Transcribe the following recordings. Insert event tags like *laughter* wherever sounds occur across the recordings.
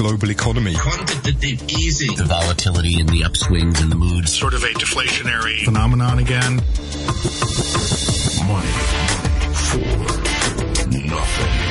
global economy. Quantitative easing. The volatility and the upswings and the moods. Sort of a deflationary phenomenon again. Money for nothing.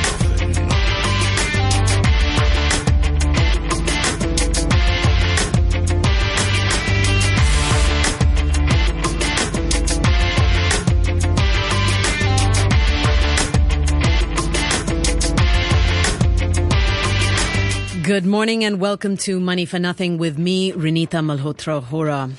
Good morning and welcome to Money for Nothing with me, Renita Malhotra Hora.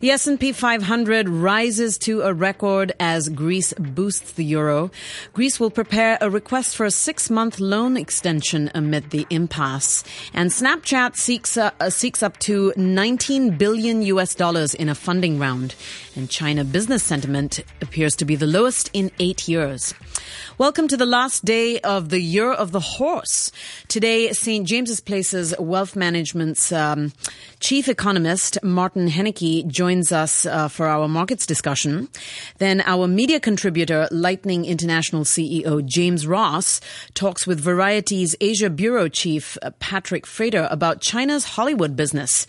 The S&P 500 rises to a record as Greece boosts the euro. Greece will prepare a request for a six-month loan extension amid the impasse. And Snapchat seeks, uh, seeks up to 19 billion US dollars in a funding round. And China business sentiment appears to be the lowest in eight years. Welcome to the last day of the Year of the Horse. Today, St. James's Place's Wealth Management's um, chief economist, Martin Hennecke, joins us uh, for our markets discussion. Then our media contributor, Lightning International CEO James Ross, talks with Variety's Asia Bureau Chief, uh, Patrick Frater, about China's Hollywood business.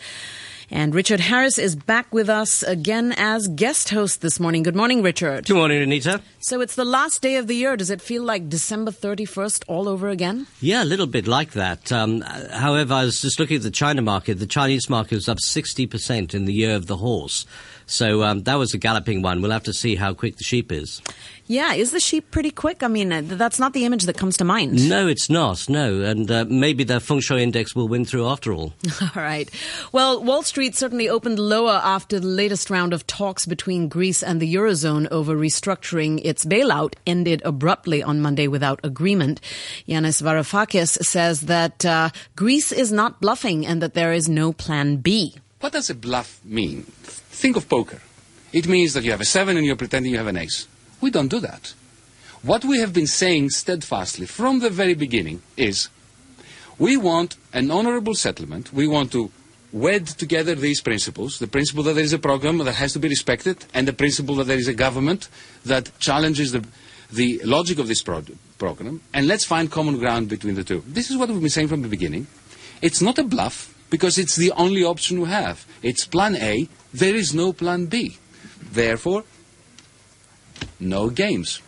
And Richard Harris is back with us again as guest host this morning. Good morning, Richard. Good morning, Anita. So it's the last day of the year. Does it feel like December 31st all over again? Yeah, a little bit like that. Um, however, I was just looking at the China market. The Chinese market was up 60% in the year of the horse. So um, that was a galloping one. We'll have to see how quick the sheep is. Yeah, is the sheep pretty quick? I mean, uh, that's not the image that comes to mind. No, it's not. No, and uh, maybe the feng shui index will win through after all. *laughs* all right. Well, Wall Street certainly opened lower after the latest round of talks between Greece and the eurozone over restructuring its bailout ended abruptly on Monday without agreement. Yanis Varoufakis says that uh, Greece is not bluffing and that there is no plan B. What does a bluff mean? Think of poker. It means that you have a seven and you're pretending you have an ace. We don't do that. What we have been saying steadfastly from the very beginning is we want an honorable settlement. We want to wed together these principles the principle that there is a program that has to be respected, and the principle that there is a government that challenges the, the logic of this pro- program, and let's find common ground between the two. This is what we've been saying from the beginning. It's not a bluff because it's the only option we have. It's plan A, there is no plan B. Therefore, no games.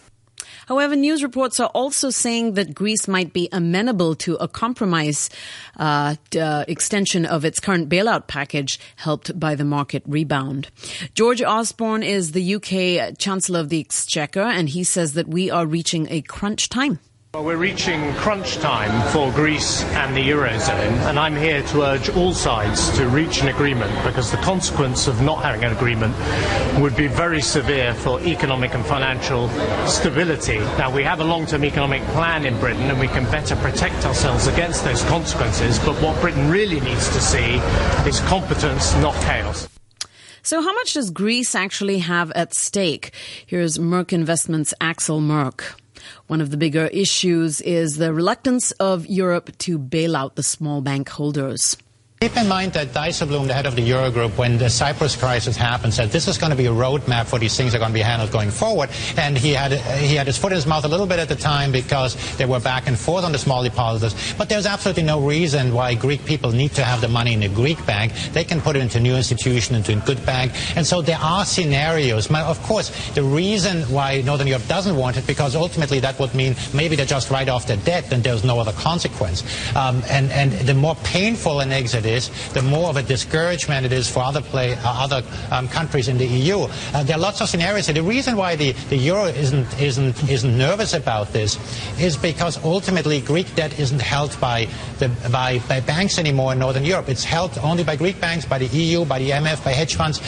However, news reports are also saying that Greece might be amenable to a compromise uh, uh, extension of its current bailout package, helped by the market rebound. George Osborne is the UK Chancellor of the Exchequer, and he says that we are reaching a crunch time. Well, we're reaching crunch time for Greece and the Eurozone, and I'm here to urge all sides to reach an agreement because the consequence of not having an agreement would be very severe for economic and financial stability. Now, we have a long term economic plan in Britain, and we can better protect ourselves against those consequences, but what Britain really needs to see is competence, not chaos. So, how much does Greece actually have at stake? Here's Merk Investments' Axel Merk. One of the bigger issues is the reluctance of Europe to bail out the small bank holders. Keep in mind that Dijsselbloem, the head of the Eurogroup, when the Cyprus crisis happened, said this is going to be a roadmap for these things are going to be handled going forward. And he had he had his foot in his mouth a little bit at the time because they were back and forth on the small depositors. But there's absolutely no reason why Greek people need to have the money in a Greek bank. They can put it into a new institution, into a good bank. And so there are scenarios. Of course, the reason why Northern Europe doesn't want it, because ultimately that would mean maybe they just write off their debt and there's no other consequence. Um, and, and the more painful an exit is, the more of a discouragement it is for other play, uh, other um, countries in the EU. Uh, there are lots of scenarios. The reason why the, the euro isn't isn't isn't nervous about this is because ultimately Greek debt isn't held by the by, by banks anymore in Northern Europe. It's held only by Greek banks, by the EU, by the IMF, by hedge funds.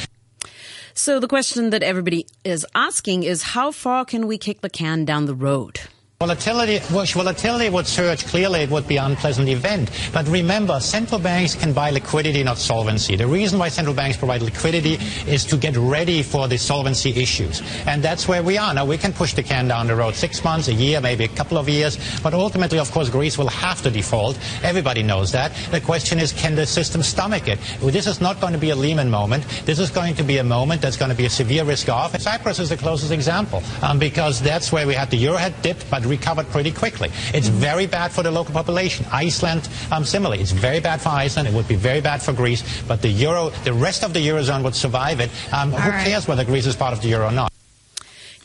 So the question that everybody is asking is how far can we kick the can down the road? Volatility, volatility would surge. Clearly, it would be an unpleasant event. But remember, central banks can buy liquidity, not solvency. The reason why central banks provide liquidity is to get ready for the solvency issues. And that's where we are. Now, we can push the can down the road six months, a year, maybe a couple of years. But ultimately, of course, Greece will have to default. Everybody knows that. The question is, can the system stomach it? This is not going to be a Lehman moment. This is going to be a moment that's going to be a severe risk off. Cyprus is the closest example um, because that's where we had the euro had dipped, but recovered pretty quickly. It's very bad for the local population. Iceland, um, similarly, it's very bad for Iceland. It would be very bad for Greece. But the euro, the rest of the eurozone would survive it. Um, who right. cares whether Greece is part of the euro or not?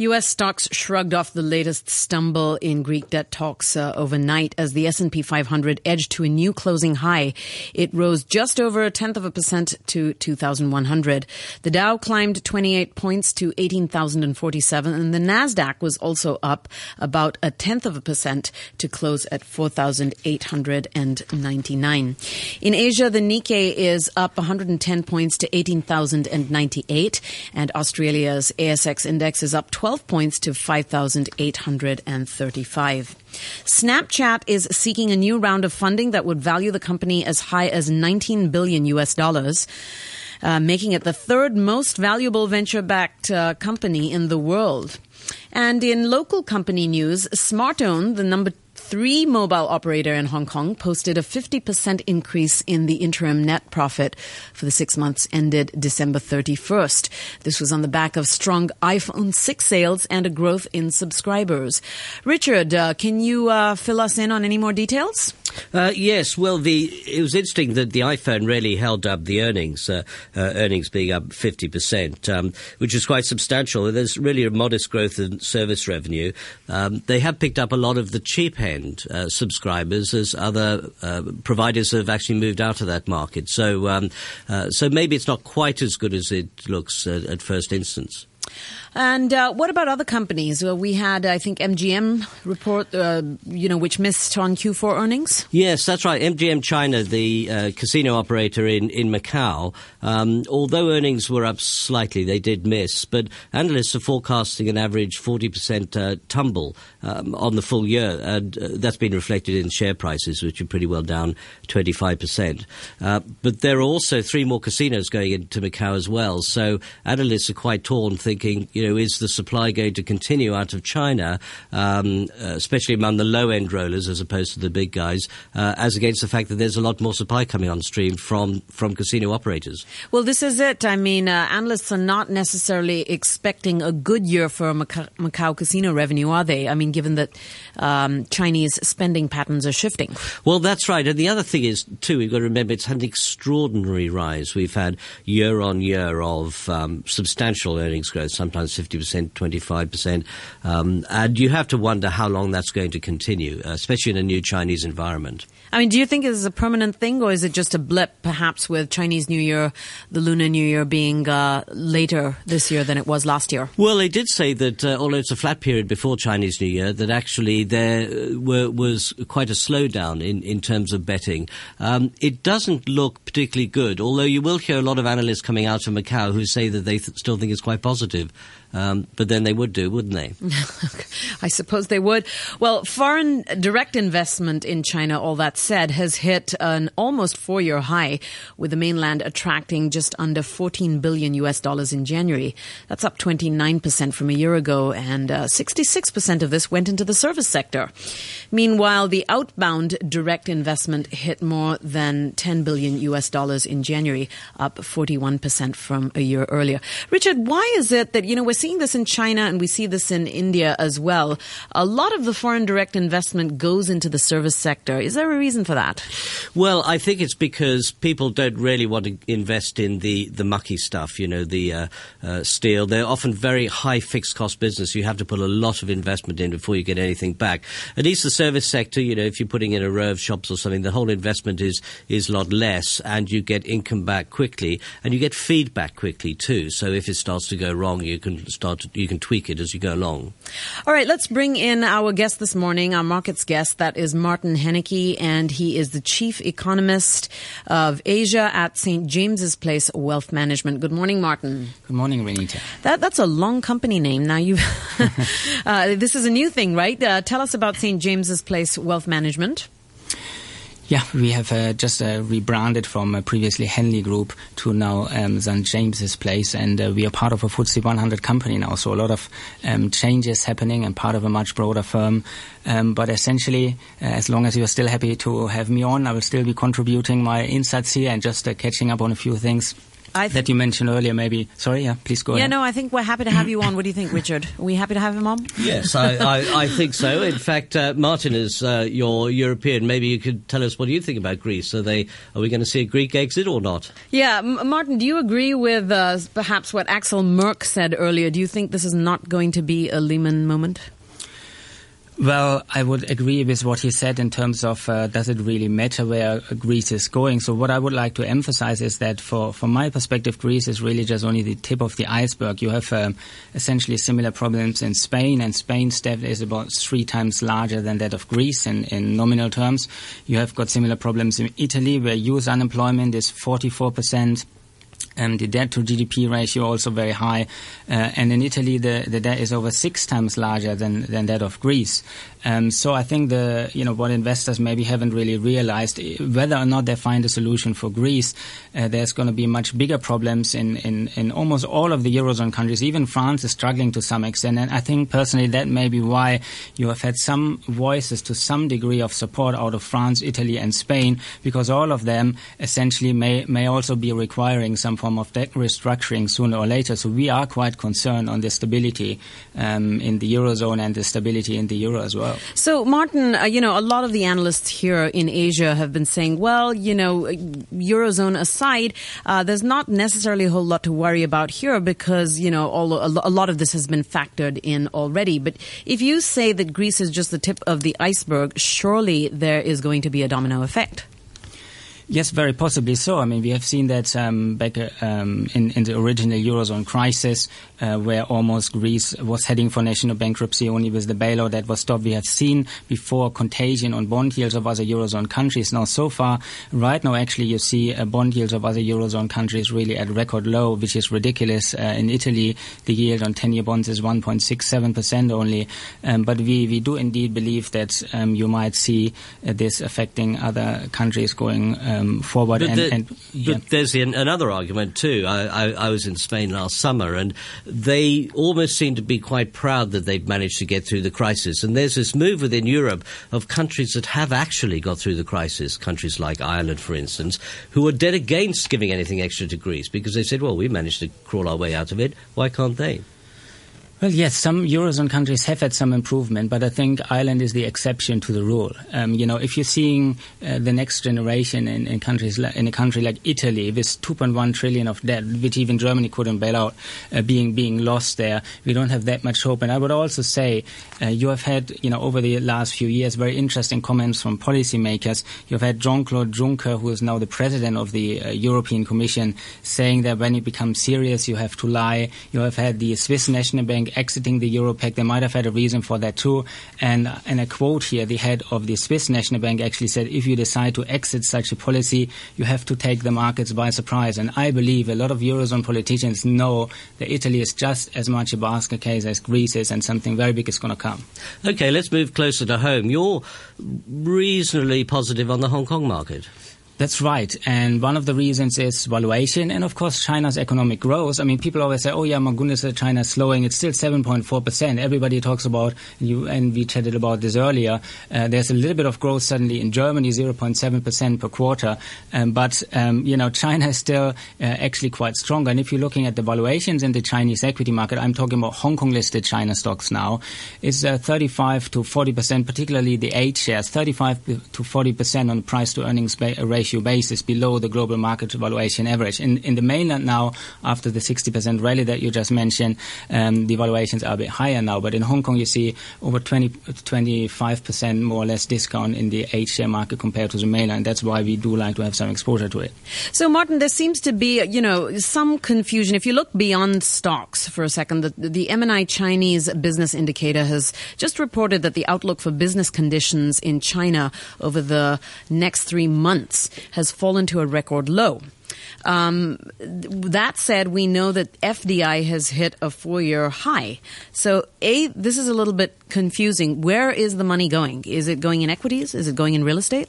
U.S. stocks shrugged off the latest stumble in Greek debt talks uh, overnight as the S&P 500 edged to a new closing high. It rose just over a tenth of a percent to 2,100. The Dow climbed 28 points to 18,047, and the Nasdaq was also up about a tenth of a percent to close at 4,899. In Asia, the Nikkei is up 110 points to 18,098, and Australia's ASX index is up 12 points to 5,835. Snapchat is seeking a new round of funding that would value the company as high as 19 billion US dollars. Uh, making it the third most valuable venture-backed uh, company in the world. And in local company news, SmarTone, the number three mobile operator in Hong Kong posted a 50% increase in the interim net profit for the six months ended December 31st. This was on the back of strong iPhone 6 sales and a growth in subscribers. Richard, uh, can you uh, fill us in on any more details? Uh, yes, well, the it was interesting that the iPhone really held up the earnings, uh, uh, earnings being up 50%, um, which is quite substantial. There's really a modest growth in service revenue. Um, they have picked up a lot of the cheap end uh, subscribers as other uh, providers have actually moved out of that market. So, um, so maybe it's not quite as good as it looks at first instance. And uh, what about other companies? Well, we had, I think, MGM report, uh, you know, which missed on Q4 earnings. Yes, that's right. MGM China, the uh, casino operator in in Macau, um, although earnings were up slightly, they did miss. But analysts are forecasting an average forty percent uh, tumble um, on the full year, and uh, that's been reflected in share prices, which are pretty well down twenty five percent. Uh, but there are also three more casinos going into Macau as well. So analysts are quite torn, thinking. You you know, is the supply going to continue out of China, um, uh, especially among the low end rollers as opposed to the big guys, uh, as against the fact that there's a lot more supply coming on stream from, from casino operators? Well, this is it. I mean, uh, analysts are not necessarily expecting a good year for Macau, Macau casino revenue, are they? I mean, given that um, Chinese spending patterns are shifting. Well, that's right. And the other thing is, too, we've got to remember it's had an extraordinary rise. We've had year on year of um, substantial earnings growth, sometimes 50%, 25%. Um, and you have to wonder how long that's going to continue, uh, especially in a new Chinese environment. I mean, do you think it's a permanent thing or is it just a blip, perhaps with Chinese New Year, the Lunar New Year being uh, later this year than it was last year? Well, they did say that uh, although it's a flat period before Chinese New Year, that actually there uh, were, was quite a slowdown in, in terms of betting. Um, it doesn't look particularly good, although you will hear a lot of analysts coming out of Macau who say that they th- still think it's quite positive. Um, but then they would do, wouldn't they? *laughs* I suppose they would. Well, foreign direct investment in China, all that said, has hit an almost four year high, with the mainland attracting just under 14 billion US dollars in January. That's up 29% from a year ago, and uh, 66% of this went into the service sector. Meanwhile, the outbound direct investment hit more than 10 billion US dollars in January, up 41% from a year earlier. Richard, why is it that, you know, we're seeing this in China and we see this in India as well. A lot of the foreign direct investment goes into the service sector. Is there a reason for that? Well, I think it's because people don't really want to invest in the, the mucky stuff, you know, the uh, uh, steel. They're often very high fixed cost business. You have to put a lot of investment in before you get anything back. At least the service sector, you know, if you're putting in a row of shops or something, the whole investment is, is a lot less and you get income back quickly and you get feedback quickly too. So if it starts to go wrong, you can start to, you can tweak it as you go along. All right, let's bring in our guest this morning, our markets guest. That is Martin Hennecke, and he is the chief economist of Asia at St. James's Place Wealth Management. Good morning, Martin. Good morning, Renita. That, that's a long company name. Now you, *laughs* uh, this is a new thing, right? Uh, tell us about St. James's Place Wealth Management. Yeah, we have uh, just uh, rebranded from uh, previously Henley Group to now um, St. James's Place, and uh, we are part of a FTSE 100 company now. So a lot of um, changes happening and part of a much broader firm. Um, but essentially, uh, as long as you're still happy to have me on, I will still be contributing my insights here and just uh, catching up on a few things th- that you mentioned earlier. Maybe sorry, yeah, please go yeah, ahead. Yeah, no, I think we're happy to have you on. What do you think, *coughs* Richard? Are we happy to have him on? Yes, I, I, I think so. In fact, uh, Martin is uh, your European. Maybe you could tell us what you think about Greece. Are they? Are we going to see a Greek exit or not? Yeah, M- Martin, do you agree with uh, perhaps what Axel Merk said earlier? Do you think this is not going to be a Lehman moment? Well, I would agree with what he said in terms of uh, does it really matter where Greece is going. So what I would like to emphasize is that for, from my perspective, Greece is really just only the tip of the iceberg. You have um, essentially similar problems in Spain, and Spain's debt is about three times larger than that of Greece in, in nominal terms. You have got similar problems in Italy, where youth unemployment is 44 percent. Um, the debt to GDP ratio also very high, uh, and in Italy the, the debt is over six times larger than, than that of Greece. Um, so I think the you know what investors maybe haven't really realized whether or not they find a solution for Greece, uh, there's going to be much bigger problems in, in, in almost all of the eurozone countries. Even France is struggling to some extent, and I think personally that may be why you have had some voices to some degree of support out of France, Italy, and Spain, because all of them essentially may may also be requiring some form of debt restructuring sooner or later. So we are quite concerned on the stability um, in the eurozone and the stability in the euro as well. So, Martin, uh, you know, a lot of the analysts here in Asia have been saying, well, you know, Eurozone aside, uh, there's not necessarily a whole lot to worry about here because, you know, all, a lot of this has been factored in already. But if you say that Greece is just the tip of the iceberg, surely there is going to be a domino effect. Yes, very possibly so. I mean, we have seen that um, back um, in, in, the original Eurozone crisis, uh, where almost Greece was heading for national bankruptcy only with the bailout that was stopped. We have seen before contagion on bond yields of other Eurozone countries. Now, so far, right now, actually, you see uh, bond yields of other Eurozone countries really at record low, which is ridiculous. Uh, in Italy, the yield on 10-year bonds is 1.67% only. Um, but we, we do indeed believe that um, you might see uh, this affecting other countries going um, forward. But, and, the, and yeah. but there's the, another argument too. I, I, I, was in Spain last summer, and they almost seem to be quite proud that they've managed to get through the crisis. And there's this move within Europe of countries that have actually got through the crisis, countries like Ireland, for instance, who are dead against giving anything extra to Greece because they said, "Well, we managed to crawl our way out of it. Why can't they?" Well, yes, some Eurozone countries have had some improvement, but I think Ireland is the exception to the rule. Um, you know, if you're seeing uh, the next generation in, in, countries like, in a country like Italy with 2.1 trillion of debt, which even Germany couldn't bail out, uh, being being lost there, we don't have that much hope. And I would also say uh, you have had, you know, over the last few years, very interesting comments from policymakers. You've had Jean-Claude Juncker, who is now the president of the uh, European Commission, saying that when you become serious, you have to lie. You have had the Swiss National Bank exiting the euro pact. They might have had a reason for that too. And in a quote here, the head of the Swiss National Bank actually said, if you decide to exit such a policy, you have to take the markets by surprise. And I believe a lot of Eurozone politicians know that Italy is just as much a basket case as Greece is and something very big is going to come. Okay, let's move closer to home. You're reasonably positive on the Hong Kong market. That's right. And one of the reasons is valuation and, of course, China's economic growth. I mean, people always say, oh, yeah, my goodness, China's slowing. It's still 7.4%. Everybody talks about, you, and we chatted about this earlier, uh, there's a little bit of growth suddenly in Germany, 0.7% per quarter. Um, but, um, you know, China is still uh, actually quite strong. And if you're looking at the valuations in the Chinese equity market, I'm talking about Hong Kong listed China stocks now, is uh, 35 to 40%, particularly the H shares, 35 to 40% on price to earnings ba- ratio basis below the global market valuation average. In, in the mainland now, after the 60% rally that you just mentioned, um, the valuations are a bit higher now. But in Hong Kong, you see over 20, 25% more or less discount in the H share market compared to the mainland. That's why we do like to have some exposure to it. So, Martin, there seems to be, you know, some confusion. If you look beyond stocks for a second, the, the MNI Chinese Business Indicator has just reported that the outlook for business conditions in China over the next three months has fallen to a record low. Um, that said, we know that FDI has hit a four-year high. So, a this is a little bit confusing. Where is the money going? Is it going in equities? Is it going in real estate?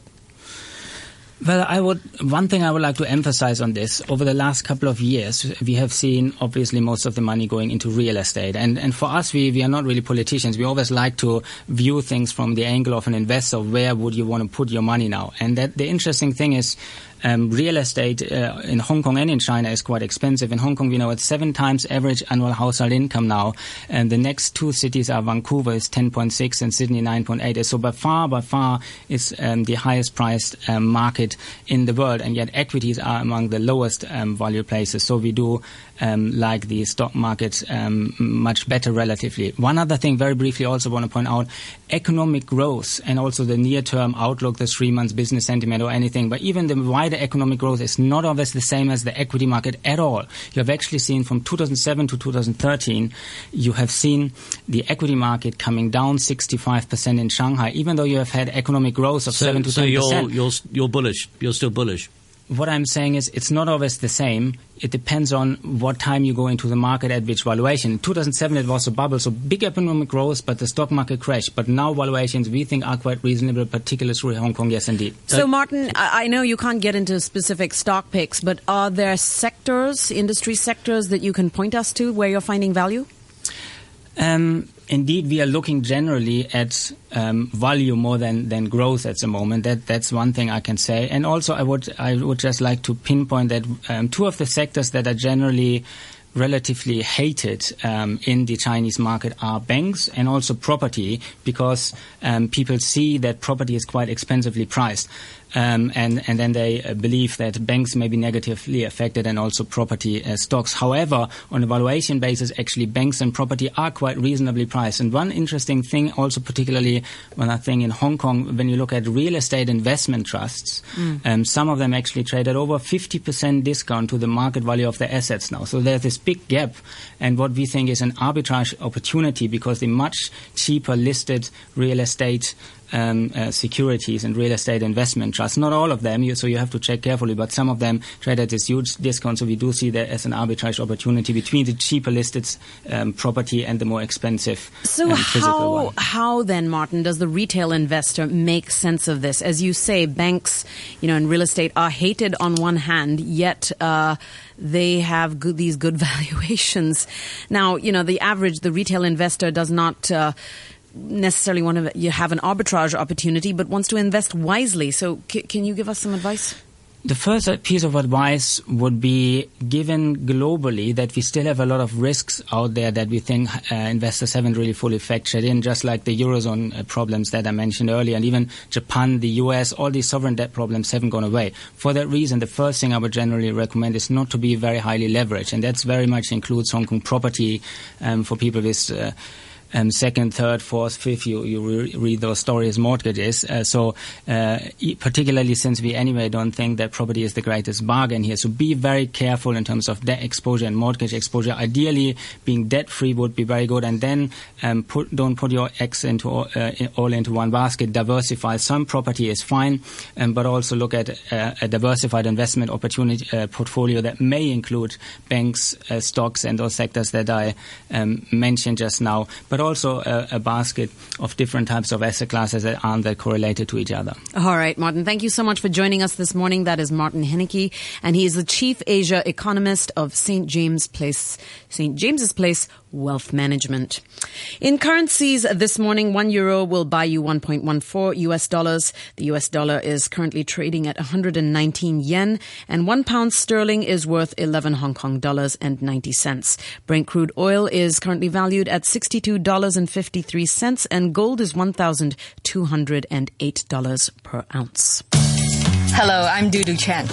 Well, I would. One thing I would like to emphasize on this: over the last couple of years, we have seen obviously most of the money going into real estate, and and for us, we we are not really politicians. We always like to view things from the angle of an investor. Where would you want to put your money now? And that the interesting thing is, um, real estate uh, in Hong Kong and in China is quite expensive. In Hong Kong, we know it's seven times average annual household income now, and the next two cities are Vancouver is 10.6 and Sydney 9.8. So by far, by far, is um, the highest priced um, market in the world, and yet equities are among the lowest um, value places. So we do um, like the stock market um, much better relatively. One other thing, very briefly, also want to point out economic growth and also the near-term outlook, the three months business sentiment or anything, but even the wider economic growth is not always the same as the equity market at all. You have actually seen from 2007 to 2013, you have seen the equity market coming down 65% in Shanghai, even though you have had economic growth of So, 7 to 10%. so you're, you're, you're bullish. You're still bullish. What I'm saying is it's not always the same. It depends on what time you go into the market at which valuation. In 2007 it was a bubble, so big economic growth, but the stock market crashed. But now valuations we think are quite reasonable, particularly through Hong Kong, yes indeed. So, Martin, I I know you can't get into specific stock picks, but are there sectors, industry sectors, that you can point us to where you're finding value? Um, indeed, we are looking generally at um, value more than, than growth at the moment. That that's one thing I can say. And also, I would I would just like to pinpoint that um, two of the sectors that are generally relatively hated um, in the Chinese market are banks and also property because um, people see that property is quite expensively priced. Um, and, and then they uh, believe that banks may be negatively affected and also property uh, stocks. However, on a valuation basis, actually banks and property are quite reasonably priced. And one interesting thing also particularly when I think in Hong Kong, when you look at real estate investment trusts, um, some of them actually trade at over 50% discount to the market value of their assets now. So there's this big gap and what we think is an arbitrage opportunity because the much cheaper listed real estate um, uh, securities and real estate investment trusts. Not all of them, you, so you have to check carefully, but some of them trade at this huge discount. So we do see that as an arbitrage opportunity between the cheaper listed um, property and the more expensive So um, how one. how then, Martin, does the retail investor make sense of this? As you say, banks, you know, in real estate are hated on one hand, yet uh, they have good, these good *laughs* valuations. Now, you know, the average, the retail investor does not. Uh, necessarily want to you have an arbitrage opportunity but wants to invest wisely so c- can you give us some advice The first piece of advice would be given globally that we still have a lot of risks out there that we think uh, investors haven't really fully factored in, just like the Eurozone uh, problems that I mentioned earlier, and even Japan, the US, all these sovereign debt problems haven't gone away. For that reason, the first thing I would generally recommend is not to be very highly leveraged, and that's very much includes Hong Kong property um, for people with. Uh, um, second, third, fourth, fifth, you, you re- read those stories, mortgages. Uh, so, uh, particularly since we anyway don't think that property is the greatest bargain here. So be very careful in terms of debt exposure and mortgage exposure. Ideally, being debt free would be very good. And then um, put, don't put your eggs into all, uh, all into one basket. Diversify. Some property is fine, um, but also look at uh, a diversified investment opportunity uh, portfolio that may include banks, uh, stocks, and those sectors that I um, mentioned just now, but also a, a basket of different types of asset classes that aren't that correlated to each other. All right, Martin, thank you so much for joining us this morning. That is Martin Hennecke, and he is the Chief Asia Economist of St. James Place, St. James's Place Wealth Management. In currencies this morning, one euro will buy you 1.14 US dollars. The US dollar is currently trading at 119 yen, and one pound sterling is worth 11 Hong Kong dollars and 90 cents. Brent crude oil is currently valued at $62.53, and gold is $1,208 per ounce. Hello, I'm Dudu Chen.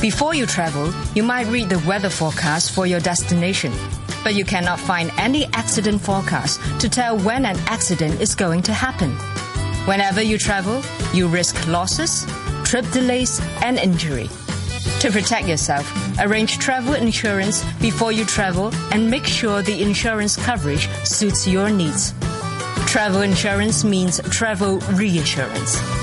Before you travel, you might read the weather forecast for your destination, but you cannot find any accident forecast to tell when an accident is going to happen. Whenever you travel, you risk losses, trip delays, and injury. To protect yourself, arrange travel insurance before you travel and make sure the insurance coverage suits your needs. Travel insurance means travel reassurance.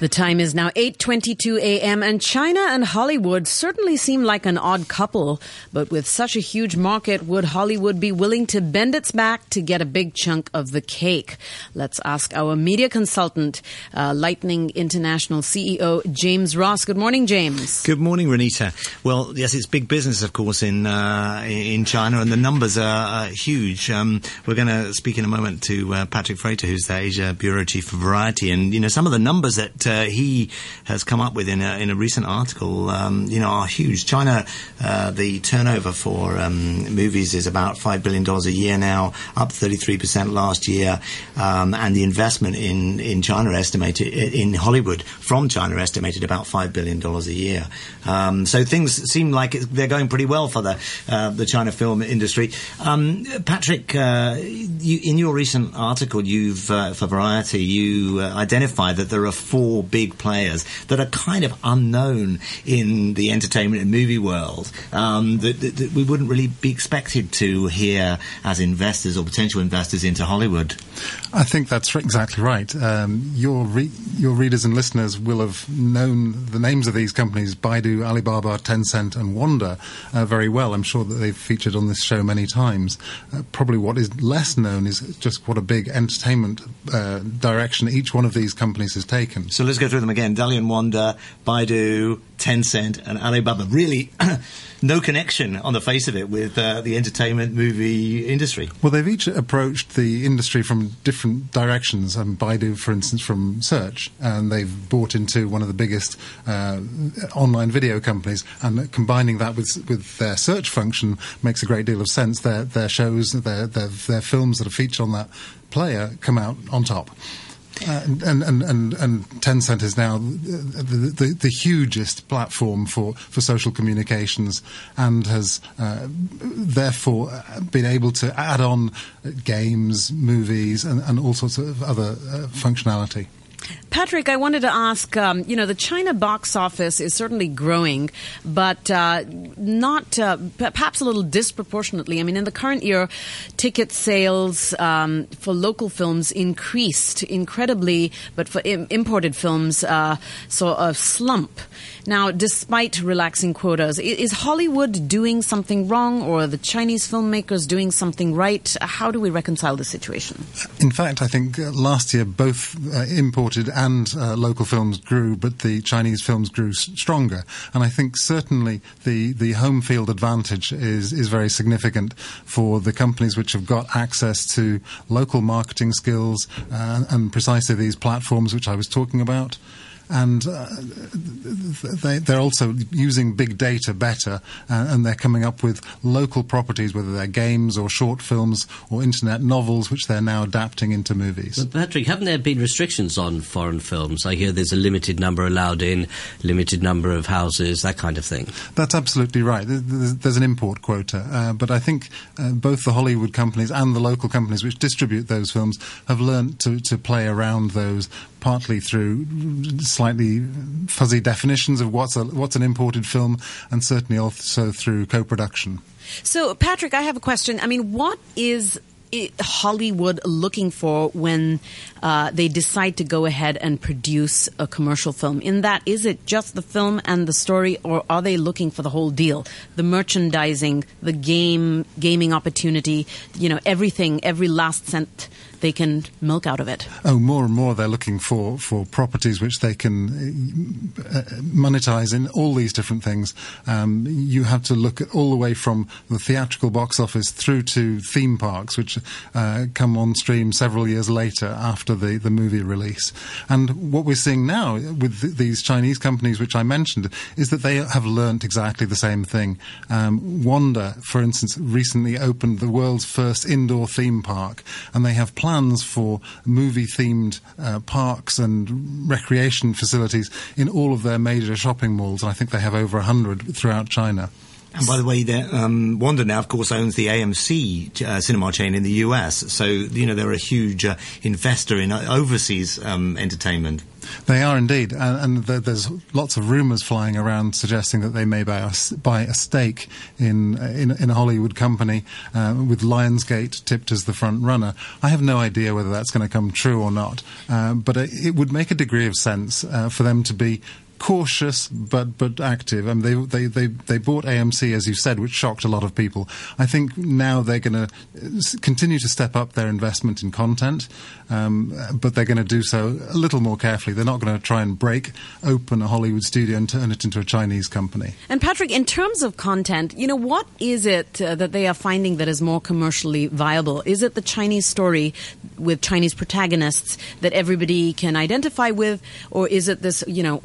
The time is now 8:22 a.m. and China and Hollywood certainly seem like an odd couple, but with such a huge market, would Hollywood be willing to bend its back to get a big chunk of the cake? Let's ask our media consultant, uh, Lightning International CEO James Ross. Good morning, James. Good morning, Renita. Well, yes, it's big business, of course, in uh, in China, and the numbers are uh, huge. Um, we're going to speak in a moment to uh, Patrick Frater, who's the Asia bureau chief for Variety, and you know some of the numbers that uh, he has come up with in a, in a recent article, um, you know, are huge. China, uh, the turnover for um, movies is about five billion dollars a year now, up 33 percent last year, um, and the investment in in China estimated in Hollywood from China estimated about five billion dollars a year. Um, so things seem like they're going pretty well for the uh, the China film industry. Um, Patrick, uh, you, in your recent article, you've uh, for Variety, you uh, identified that there are four big players that are kind of unknown in the entertainment and movie world um, that, that, that, we wouldn't really be expected to hear as investors or potential investors into Hollywood. I think that's exactly right. Um, your re- your readers and listeners will have known the names of these companies: Baidu, Alibaba, Tencent, and Wanda uh, very well. I'm sure that they've featured on this show many times. Uh, probably what is less known is just what a big entertainment uh, direction each one of these companies has taken. So let's go through them again. Dalian Wanda, Baidu, Tencent, and Alibaba. Really, *clears throat* no connection on the face of it with uh, the entertainment movie industry. Well, they've each approached the industry from different directions. Um, Baidu, for instance, from search, and they've bought into one of the biggest uh, online video companies, and combining that with with their search function makes a great deal of sense. Their their shows, their their, their films that are featured on that player come out on top. Uh, and, and, and, and Tencent is now the, the, the, hugest platform for, for social communications and has uh, therefore been able to add on games, movies, and, and all sorts of other uh, functionality. Patrick, I wanted to ask um, you know, the China box office is certainly growing, but uh, not uh, perhaps a little disproportionately. I mean, in the current year, ticket sales um, for local films increased incredibly, but for Im- imported films uh, saw a slump. Now, despite relaxing quotas, is Hollywood doing something wrong or the Chinese filmmakers doing something right? How do we reconcile the situation? In fact, I think uh, last year both uh, and uh, local films grew, but the Chinese films grew s- stronger. And I think certainly the, the home field advantage is, is very significant for the companies which have got access to local marketing skills uh, and precisely these platforms which I was talking about and uh, they, are also using big data better, uh, and they're coming up with local properties, whether they're games or short films or internet novels, which they're now adapting into movies. But Patrick, haven't there been restrictions on foreign films? I hear there's a limited number allowed in, limited number of houses, that kind of thing. That's absolutely right. There's an import quota, uh, but I think uh, both the Hollywood companies and the local companies which distribute those films have learned to, to play around those partly through slightly fuzzy definitions of what's a, what's an imported film, and certainly also through co-production. So, Patrick, I have a question. I mean, what is Hollywood looking for when uh, they decide to go ahead and produce a commercial film? In that, is it just the film and the story, or are they looking for the whole deal? The merchandising, the game, gaming opportunity, you know, everything, every last cent they can milk out of it. Oh, more and more they're looking for, for properties which they can uh, monetize in all these different things. Um, you have to look at all the way from the theatrical box office through to theme parks, which uh, come on stream several years later after the, the movie release. And what we're seeing now with th- these Chinese companies, which I mentioned, is that they have learnt exactly the same thing. Um, Wanda, for instance, recently opened the world's first indoor theme park, and they have plans for movie themed uh, parks and recreation facilities in all of their major shopping malls. And I think they have over 100 throughout China. And by the way, um, Wanda now, of course, owns the AMC uh, cinema chain in the US. So, you know, they're a huge uh, investor in uh, overseas um, entertainment. They are indeed, and, and there's lots of rumours flying around suggesting that they may buy a, buy a stake in, in, in a Hollywood company uh, with Lionsgate tipped as the front runner. I have no idea whether that's going to come true or not, uh, but it, it, would make a degree of sense uh, for them to be cautious but but active. I mean, they, they, they, they bought AMC, as you said, which shocked a lot of people. I think now they're going to continue to step up their investment in content, um, but they're going to do so a little more carefully. They're not going to try and break open a Hollywood studio and turn it into a Chinese company. And Patrick, in terms of content, you know, what is it uh, that they are finding that is more commercially viable? Is it the Chinese story with Chinese protagonists that everybody can identify with, or is it this, you know,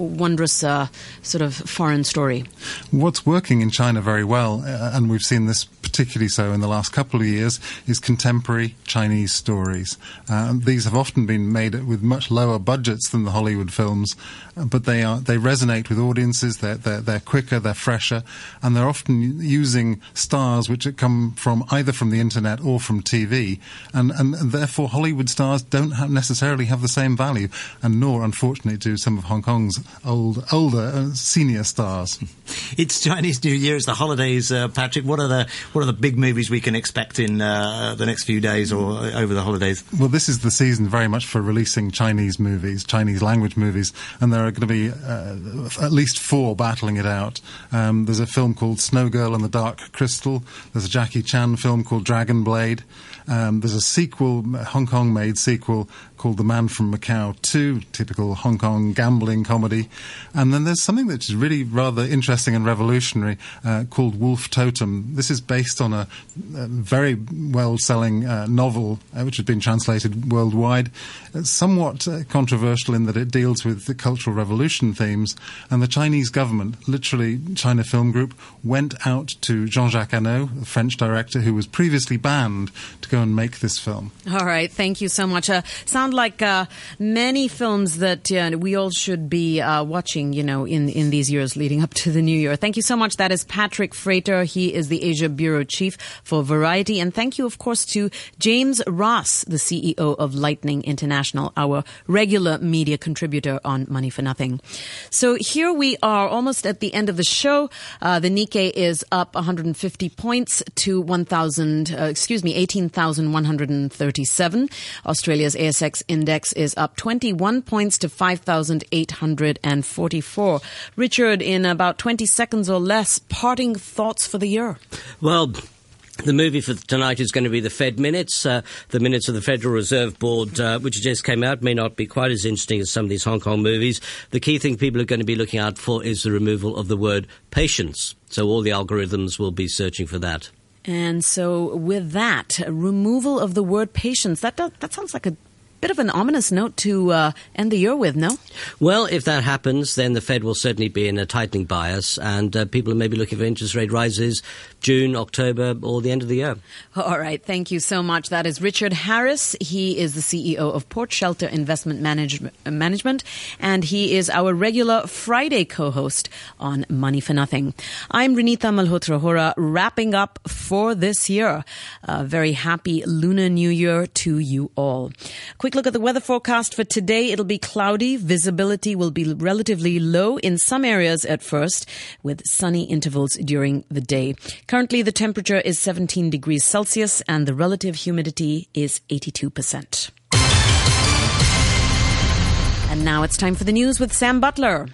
uh, sort of foreign story? What's working in China very well, uh, and we've seen this particularly so in the last couple of years, is contemporary Chinese stories. Uh, these have often been made with much lower budgets than the Hollywood films, but they are they resonate with audiences. They're, they're, they're quicker, they're fresher, and they're often using stars which come from either from the internet or from TV, and, and, and therefore Hollywood stars don't have necessarily have the same value, and nor, unfortunately, do some of Hong Kong's old older uh, senior stars. *laughs* It's Chinese New Year, it's the holidays, uh, Patrick. What are the what are the big movies we can expect in uh, the next few days or over the holidays? Well, this is the season very much for releasing Chinese movies, Chinese language movies, and there are going to be uh, at least four battling it out. Um, there's a film called Snow Girl and the Dark Crystal. There's a Jackie Chan film called Dragon Blade. Um, there's a sequel, Hong Kong made sequel called The Man from Macau 2, typical Hong Kong gambling comedy. And then there's something that's really rather interesting and revolutionary uh, called Wolf Totem. This is based on a, a very well selling uh, novel uh, which has been translated worldwide. It's somewhat uh, controversial in that it deals with the Cultural Revolution themes. And the Chinese government, literally China Film Group, went out to Jean Jacques Annaud, the French director who was previously banned, to go and make this film. All right, thank you so much. Uh, sound like uh, many films that we all should be watching, you know, in, in these years leading up to the new year. Thank you so much. That is Patrick Frater. He is the Asia Bureau Chief for Variety. And thank you, of course, to James Ross, the CEO of Lightning International, our regular media contributor on Money for Nothing. So here we are almost at the end of the show. Uh, the Nikkei is up 150 points to 1,000, uh, excuse me, 18,137. Australia's ASX index is up 21 points to 5,844. Richard, in about 20 seconds or less, parting thoughts for the year. Well, the movie for tonight is going to be the Fed minutes. Uh, the minutes of the Federal Reserve Board, uh, which just came out, may not be quite as interesting as some of these Hong Kong movies. The key thing people are going to be looking out for is the removal of the word patience. So all the algorithms will be searching for that. And so, with that, removal of the word patience, that, that sounds like a bit of an ominous note to uh, end the year with, no? Well, if that happens, then the Fed will certainly be in a tightening bias, and uh, people are maybe looking for interest rate rises June, October, or the end of the year. All right. Thank you so much. That is Richard Harris. He is the CEO of Port Shelter Investment Manage- Management, and he is our regular Friday co-host on Money for Nothing. I'm Renita Malhotra Hora, wrapping up for this year. A very happy Lunar New Year to you all. Quick look at the weather forecast for today. It'll be cloudy. Visibility will be relatively low in some areas at first, with sunny intervals during the day. Currently, the temperature is 17 degrees Celsius and the relative humidity is 82%. And now it's time for the news with Sam Butler.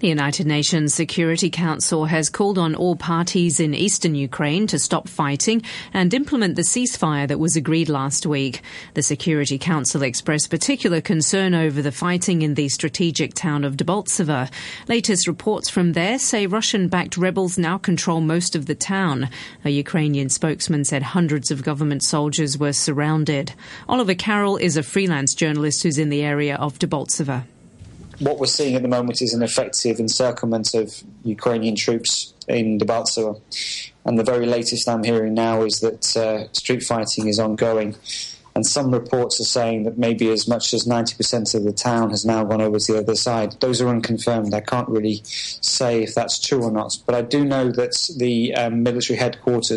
The United Nations Security Council has called on all parties in eastern Ukraine to stop fighting and implement the ceasefire that was agreed last week. The Security Council expressed particular concern over the fighting in the strategic town of Debaltseve. Latest reports from there say Russian-backed rebels now control most of the town. A Ukrainian spokesman said hundreds of government soldiers were surrounded. Oliver Carroll is a freelance journalist who's in the area of Debaltseve what we're seeing at the moment is an effective encirclement of Ukrainian troops in Debaltseve. And the very latest I'm hearing now is that uh, street fighting is ongoing. And some reports are saying that maybe as much as 90% of the town has now gone over to the other side. Those are unconfirmed. I can't really say if that's true or not, but I do know that the um, military headquarters